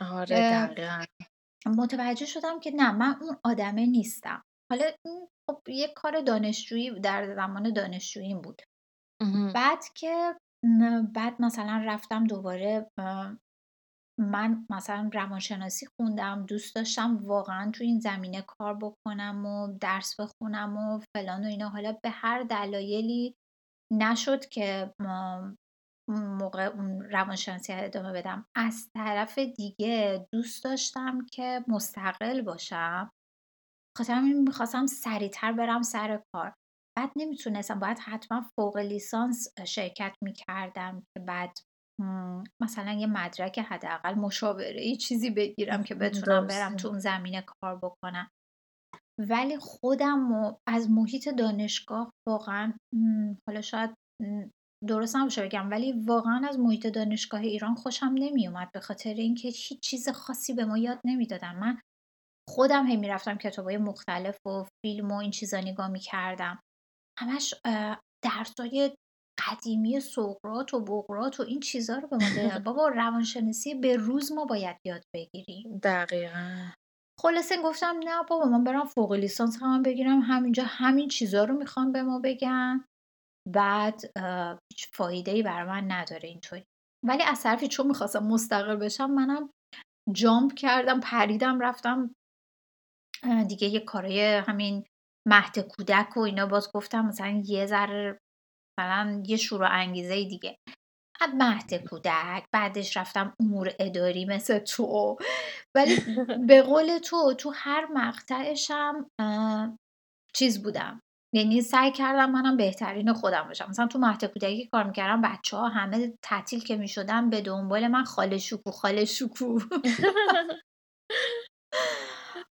آره دقیقا. متوجه شدم که نه من اون آدمه نیستم. حالا این خب یه کار دانشجویی در زمان دانشجوییم بود. بعد که بعد مثلا رفتم دوباره من مثلا روانشناسی خوندم دوست داشتم واقعا تو این زمینه کار بکنم و درس بخونم و فلان و اینا حالا به هر دلایلی نشد که موقع اون روانشناسی رو ادامه بدم. از طرف دیگه دوست داشتم که مستقل باشم. بخاطر همین می‌خواستم سریعتر برم سر کار. بعد نمی‌تونستم باید حتما فوق لیسانس شرکت می‌کردم که بعد مثلا یه مدرک حداقل مشاوره چیزی بگیرم که بتونم برم تو اون زمینه کار بکنم. ولی خودم از محیط دانشگاه واقعا حالا شاید درست نباشه بگم ولی واقعا از محیط دانشگاه ایران خوشم نمیومد به خاطر اینکه هیچ چیز خاصی به ما یاد نمی‌دادن. من خودم هی می‌رفتم کتابای مختلف و فیلم و این چیزا نگاه می‌کردم. همش درسای قدیمی سقراط و بقراط و این چیزا رو به ما دادن. [laughs] بابا روانشناسی به روز ما باید یاد بگیریم. دقیقا. خلاصه گفتم نه بابا من برم فوق لیسانس هم بگیرم. همینجا همین چیزا رو می‌خوان به ما بگن. بعد هیچ فایده ای برای من نداره اینطوری. ولی از طرفی چون می‌خواستم مستقل بشم منم جامپ کردم پریدم رفتم دیگه یه کارای همین مهد کودک و اینا باز گفتم مثلا یه ذره مثلا یه شروع انگیزه دیگه. مهد کودک بعدش رفتم امور اداری مثل تو. ولی [laughs] به قول تو تو هر مقطعشم چیز بودم. یعنی سعی کردم منم بهترین خودم باشم. مثلا تو مهد کودکی کار می‌کردم بچه ها همه تعطیل که می‌شدن به دنبال من خاله شکو خاله شکو. [laughs]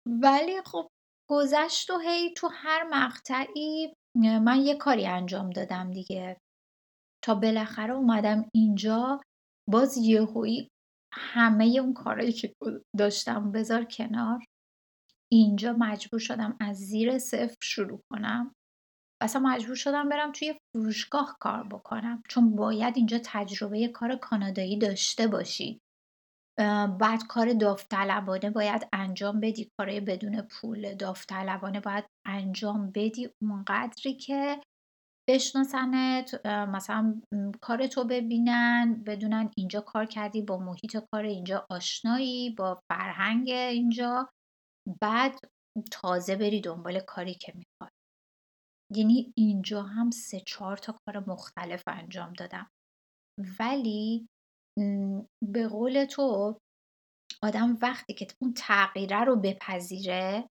ولی خب گذشت و هی تو هر مقطعی من یه کاری انجام دادم دیگه. تا بالاخره اومدم اینجا باز یهویی همه اون کارهایی که داشتم بذار کنار. اینجا مجبور شدم از زیر صفر شروع کنم. اصلا مجبور شدم برم توی فروشگاه کار بکنم. چون باید اینجا تجربه کار کانادایی داشته باشی. بعد کار داوطلبانه باید انجام بدی. کارهای بدون پول داوطلبانه باید انجام بدی اونقدری که بشناسنت. مثلا کار تو ببینن بدونن اینجا کار کردی با محیط کار اینجا آشنایی با فرهنگ اینجا. بعد تازه بری دنبال کاری که می‌خوای. یعنی اینجا هم سه چهار تا کار مختلف انجام دادم. ولی به قول تو آدم وقتی که اون تغییره رو بپذیره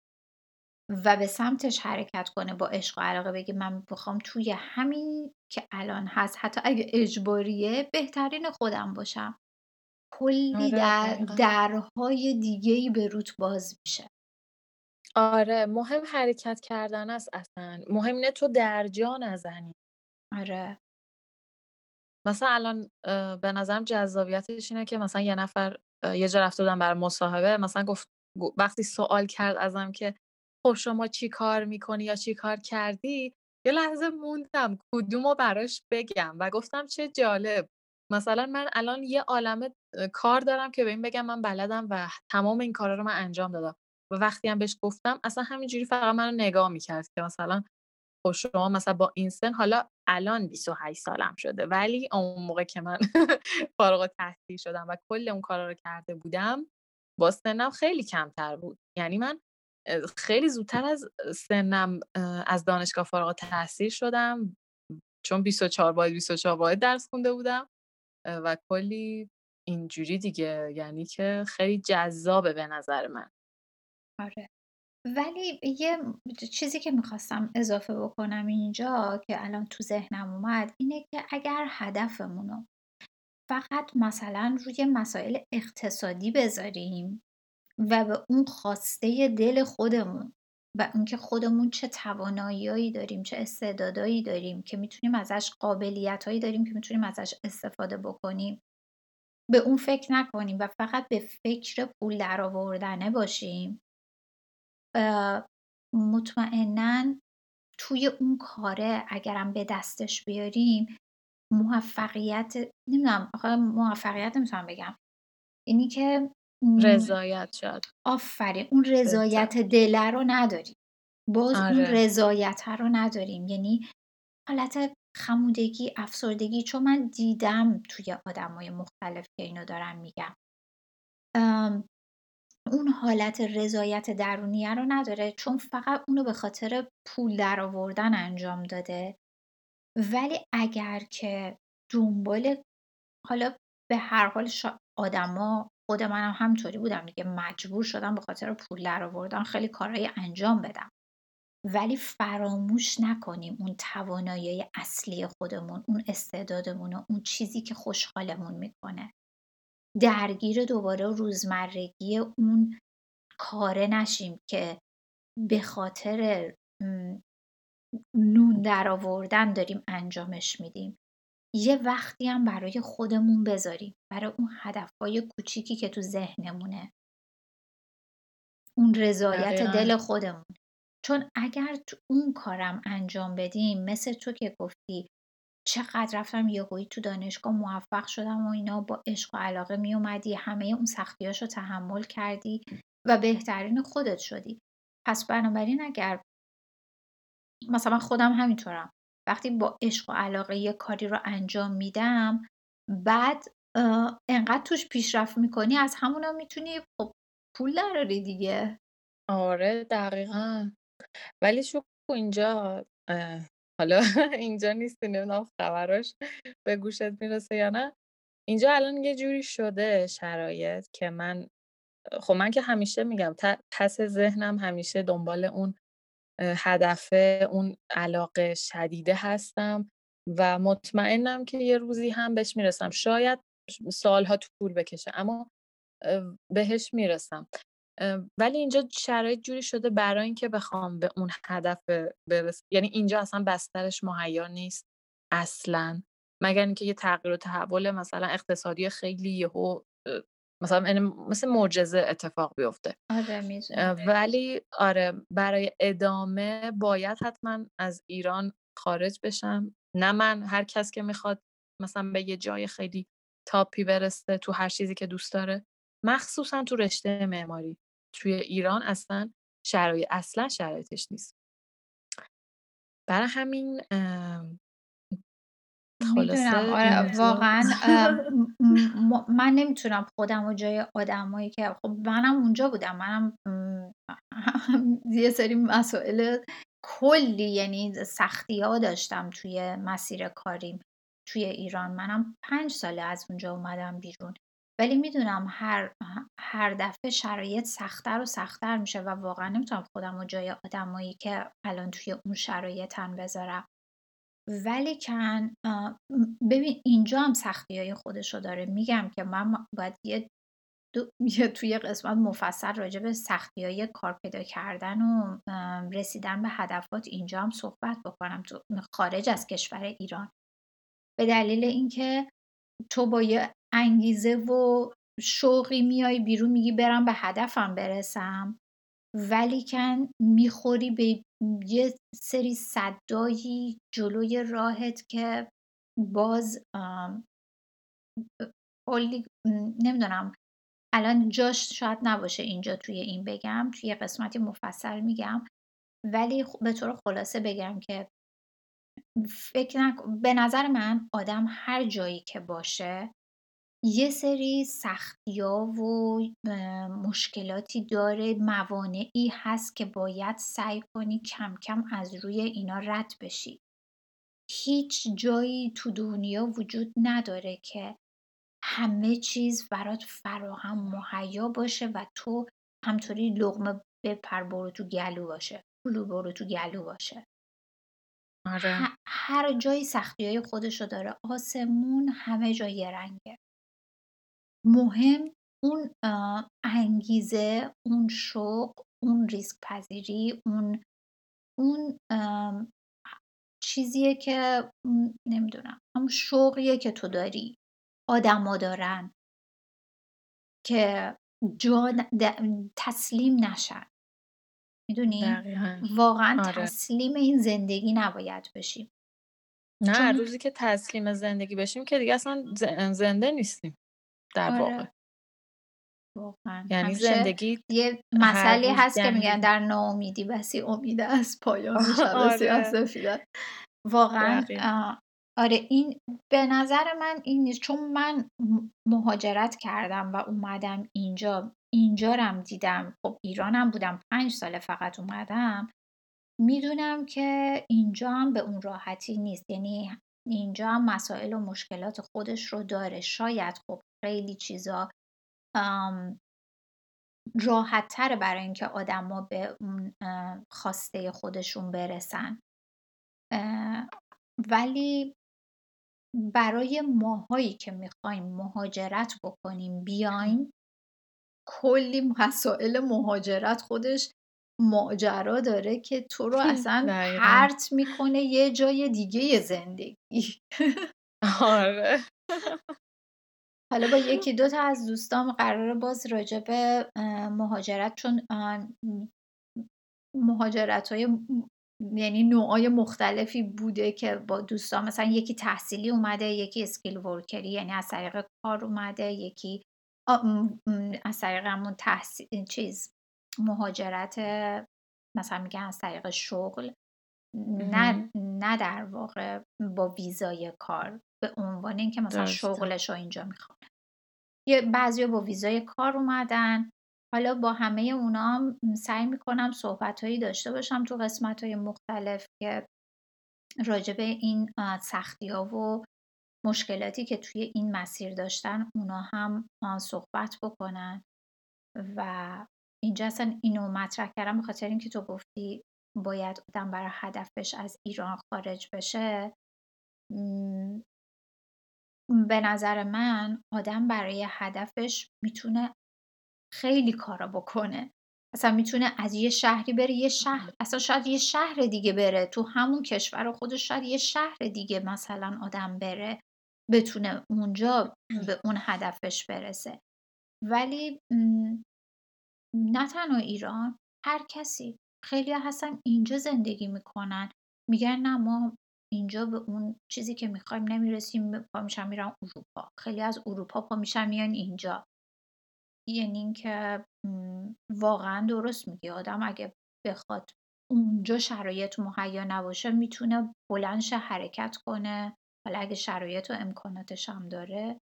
و به سمتش حرکت کنه با عشق و علاقه بگه من بخوام توی همین که الان هست حتی اگه اجباریه بهترین خودم باشم. کلی آره در درهای دیگه ای به روت باز میشه. آره مهم حرکت کردن است اصلا. مهم اینه تو درجا نزنی. آره. مثلا الان به نظرم جذابیتش اینه که مثلا یه نفر یه جا رفته بودم برای مصاحبه مثلا گفت وقتی سوال کرد ازم که خب شما چی کار می‌کنی یا چی کار کردی یه لحظه موندم کدومو براش بگم و گفتم چه جالب. مثلا من الان یه عالمه کار دارم که به این بگم من بلدم و تمام این کارا رو من انجام دادم. و وقتی هم بهش گفتم اصلا همینجوری فقط منو نگاه می‌کرد که مثلا خب شما مثلا با این سن حالا الان 28 سالم شده ولی اون موقع که من [laughs] فارغ التحصیل شدم و کل اون کارا رو کرده بودم با سنم خیلی کمتر بود. یعنی من خیلی زودتر از سنم از دانشگاه فارغ التحصیل شدم. چون 24 باید 24 باید درس خونده بودم و کلی اینجوری دیگه. یعنی که خیلی جذابه به نظر من. آره. ولی یه چیزی که می‌خواستم اضافه بکنم اینجا که الان تو ذهنم اومد اینه که اگر هدفمونو فقط مثلا روی مسائل اقتصادی بذاریم و به اون خواسته دل خودمون و اینکه خودمون چه تواناییایی داریم چه استعدادایی داریم که می‌تونیم ازش قابلیتهایی داریم که می‌تونیم ازش استفاده بکنیم به اون فکر نکنیم و فقط به فکر پول درآوردنه باشیم مطمئنا توی اون کاره اگرم به دستش بیاریم موفقیت نمی‌دونم آخه موفقیت نمی‌تونم بگم. اینی که رضایت شد آفرین اون رضایت دله رو نداریم. باز آره. اون رضایت رو نداریم. یعنی حالت خمودگی افسردگی چون من دیدم توی آدمای مختلف که اینو دارم میگم. اون حالت رضایت درونیه رو نداره چون فقط اونو به خاطر پول درآوردن انجام داده ولی اگر که دنبال حالا به هر حال شا آدما خود منم همینطوری بودم دیگه مجبور شدم به خاطر پول درآوردن خیلی کارهای انجام بدم. ولی فراموش نکنیم اون توانایی اصلی خودمون، اون استعدادمون و اون چیزی که خوشحالمون می‌کنه. درگیر دوباره روزمرگی اون کاره نشیم که به خاطر نون درآوردن داریم انجامش میدیم. یه وقتی هم برای خودمون بذاریم برای اون هدفهای کوچیکی که تو ذهنمونه. اون رضایت دل خودمون. چون اگر تو اون کارم انجام بدیم مثل تو که گفتی چقدر رفتم یهویی تو دانشگاه موفق شدم و اینا با عشق و علاقه می اومدی همه اون سختیاش رو تحمل کردی و بهترین خودت شدی. پس بنابراین اگر مثلا خودم همینطورم وقتی با عشق و علاقه یه کاری رو انجام میدم بعد انقدر توش پیشرفت می‌کنی از همونم می‌تونی خب پول دراری دیگه. آره دقیقا. ولی شو اینجا حالا [laughs] اینجا نیستی نمی‌دونم خبراش به گوشت می‌رسه یا نه. اینجا الان یه جوری شده شرایط که من خب من که همیشه میگم پس ذهنم همیشه دنبال اون هدفه اون علاقه شدیده هستم و مطمئنم که یه روزی هم بهش می‌رسم. شاید سالها طول بکشه اما بهش می‌رسم. ولی اینجا شرایط جوری شده برای اینکه بخوام به اون هدف برسم یعنی اینجا اصلا بسترش مهیا نیست اصلا. مگر اینکه یه تغییر و تحول مثلا اقتصادی خیلی یهو مثلا یعنی مثل معجزه اتفاق بیفته. آره ولی آره برای ادامه باید حتما از ایران خارج بشم. نه من هر کس که می‌خواد مثلا به یه جای خیلی تاپی برسه تو هر چیزی که دوست داره. مخصوصا تو رشته معماری. توی ایران اصلا شرایط اصلا شرایطش نیست. برای همین می‌دونم. آره واقعا من نمی‌تونم خودم و جای آدمایی که خب منم اونجا بودم. منم [laughs] یه سری مسائل کلی یعنی سختی ها داشتم توی مسیر کاریم توی ایران. منم پنج ساله از اونجا اومدم بیرون. ولی می‌دونم هر هر دفعه شرایط سختتر و سختتر میشه و واقعا نمی‌تونم خودم و جای آدمایی که الان توی اون شرایطن بذارم. ولیکن ببین اینجا هم های خودشو داره. میگم که من باید یه یه توی قسمت مفصل راجع به های کار پیدا کردن و رسیدن به هدفات اینجا هم صحبت بکنم. تو خارج از کشور ایران. به دلیل اینکه تو با یه انگیزه و شوقی میای بیرون میگی برم به هدفم برسم. ولیکن می‌خوری به یه سری صدایی جلوی راهت که باز کلی نمی‌دونم. الان جاش شاید نباشه اینجا توی این بگم توی قسمتی مفصل میگم. ولی به طور خلاصه بگم که فکر نکن به نظر من آدم هر جایی که باشه یه سری سختی‌ها و مشکلاتی داره، موانعی هست که باید سعی کنی کم کم از روی اینا رد بشی. هیچ جایی تو دنیا وجود نداره که همه چیز برات فراهم مهیا باشه و تو همطوری لقمه بپر برو تو گلو باشه. پولو برو تو گلو باشه. آره. هر جایی های خودشو داره. آسمون همه جا یه رنگه. مهم اون انگیزه، اون شوق، اون ریسک پذیری، اون اون چیزیه که نمی‌دونم همون شوقیه که تو داری آدما دارن که جان تسلیم نشن. می‌دونی؟ واقعا آره. تسلیم این زندگی نباید بشیم. نه چون... روزی که تسلیم زندگی بشیم که دیگه اصلا زنده نیستیم. در آره. واقع واقعا. یعنی زندگی یه مسئله هست که میگن در ناامیدی بسی امید از پایان [laughs] آره. واقعا آره این به نظر من این نیست. چون من مهاجرت کردم و اومدم اینجا اینجا رم دیدم. خب ایرانم بودم پنج ساله فقط اومدم. می‌دونم که اینجا هم به اون راحتی نیست. یعنی اینجا هم مسائل و مشکلات خودش رو داره. شاید خب خیلی چیزا راحت تره برای اینکه آدما به اون خواسته خودشون برسن. ولی برای ماهایی که می‌خوایم مهاجرت بکنیم بیایم کلی مسائل مهاجرت خودش ماجرا داره که تو رو اصلا پرت می‌کنه یه جای دیگه زندگی. آره. حالا با یکی دو تا از دوستام قرار باز راجع به مهاجرت چون مهاجرت های یعنی نوعای مختلفی بوده که با دوستان مثلا یکی تحصیلی اومده یکی اسکیل ورکری یعنی از طریق کار اومده یکی از طریق همون تحصیل چیز مهاجرت مثلا میگن از طریق شغل نه نه در واقع با ویزای کار به عنوان اینکه مثلا شغلش رو اینجا یه بعضی با ویزای کار اومدن. حالا با همه اونا هم سعی می‌کنم صحبت هایی داشته باشم تو قسمت های مختلف که راجبه این سختی ها و مشکلاتی که توی این مسیر داشتن اونا هم صحبت بکنن و اینجا اصلا اینو مطرح کردم به خاطر اینکه تو گفتی باید آدم برای هدفش از ایران خارج بشه. به نظر من آدم برای هدفش می‌تونه خیلی کارا بکنه. اصلا می‌تونه از یه شهری بره یه شهر اصلا شاید یه شهر دیگه بره. تو همون کشور خودش شاید یه شهر دیگه مثلا آدم بره بتونه اونجا [clears throat] به اون هدفش برسه. ولی نه تنها ایران هر کسی. خیلی هستن اینجا زندگی می‌کنن. میگن نه ما اینجا به اون چیزی که می‌خوایم نمی‌رسیم پا میشن میرن اروپا. خیلی از اروپا پا میشن میان اینجا. یعنی اینکه واقعا درست میگی. آدم اگه بخواد اونجا شرایط مهیا نباشه می‌تونه بلندش حرکت کنه. حالا اگه شرایط و امکاناتش هم داره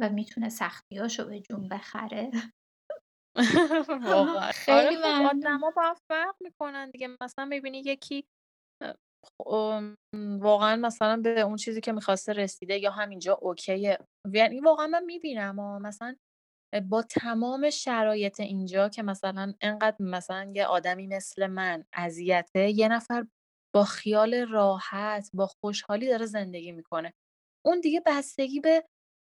و می‌تونه سختیاشو به جون بخره. [laughs] واقعا. [laughs] خیلی آره خب آدما با فرق می‌کنن دیگه. مثلا می‌بینی یکی واقعا مثلا به اون چیزی که می‌خواسته رسیده یا همینجا اوکیه. یعنی واقعا من می‌بینم مثلا با تمام شرایط اینجا که مثلا انقدر مثلا یه آدمی مثل من اذیته یه نفر با خیال راحت با خوشحالی داره زندگی می‌کنه. اون دیگه بستگی به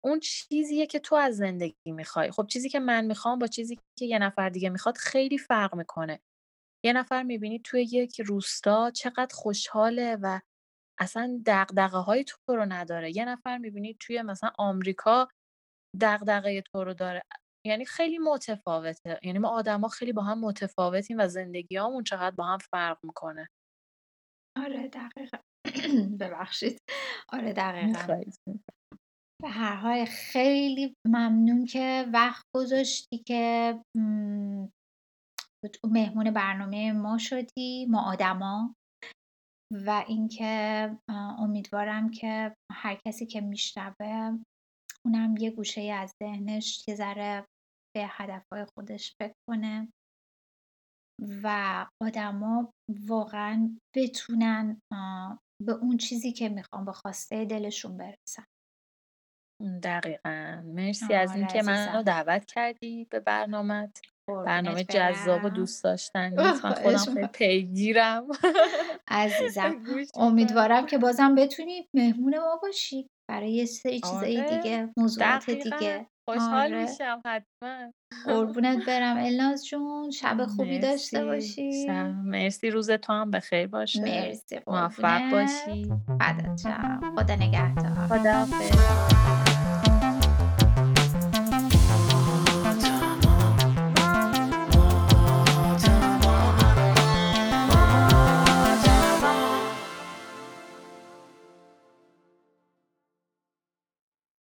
اون چیزیه که تو از زندگی می‌خوای. خب چیزی که من می‌خوام با چیزی که یه نفر دیگه می‌خواد خیلی فرق می‌کنه. یه نفر می‌بینی توی یک روستا چقدر خوشحاله و اصلا دقدقه های تو رو نداره. یه نفر می‌بینی توی مثلا آمریکا دغدغه تو رو داره. یعنی خیلی متفاوته. یعنی ما آدما خیلی با هم متفاوتیم و زندگیامون چقدر با هم فرق می‌کنه. آره دقیقا. [clears throat] ببخشید. آره دقیقا. به هر حال خیلی ممنون که وقت گذاشتی که مهمون برنامه ما شدی ما آدما. و اینکه امیدوارم که هر کسی که میشنوه اونم یه گوشه از ذهنش یه ذره به هدفهای خودش فکر کنه و آدما واقعا بتونن به اون چیزی که می‌خوان به خواسته دلشون برسن. دقیقا. مرسی از آره اینکه من رو دعوت کردی به برنامه برنامه جذاب و دوست داشتنی من خودم خیلی پیگیرم. [laughs] عزیزم امیدوارم که بازم بتونی مهمون ما باشی. برای یه سری چیزای آره. دیگه موضوعات دیگه. خوشحال آره. میشم حتما. [laughs] قربونت برم الناز جون. شب خوبی داشته باشی. مرسی. روز تو هم بخیر باشه. مرسی موفق باشی. بعدت خدا نگهدار. خدا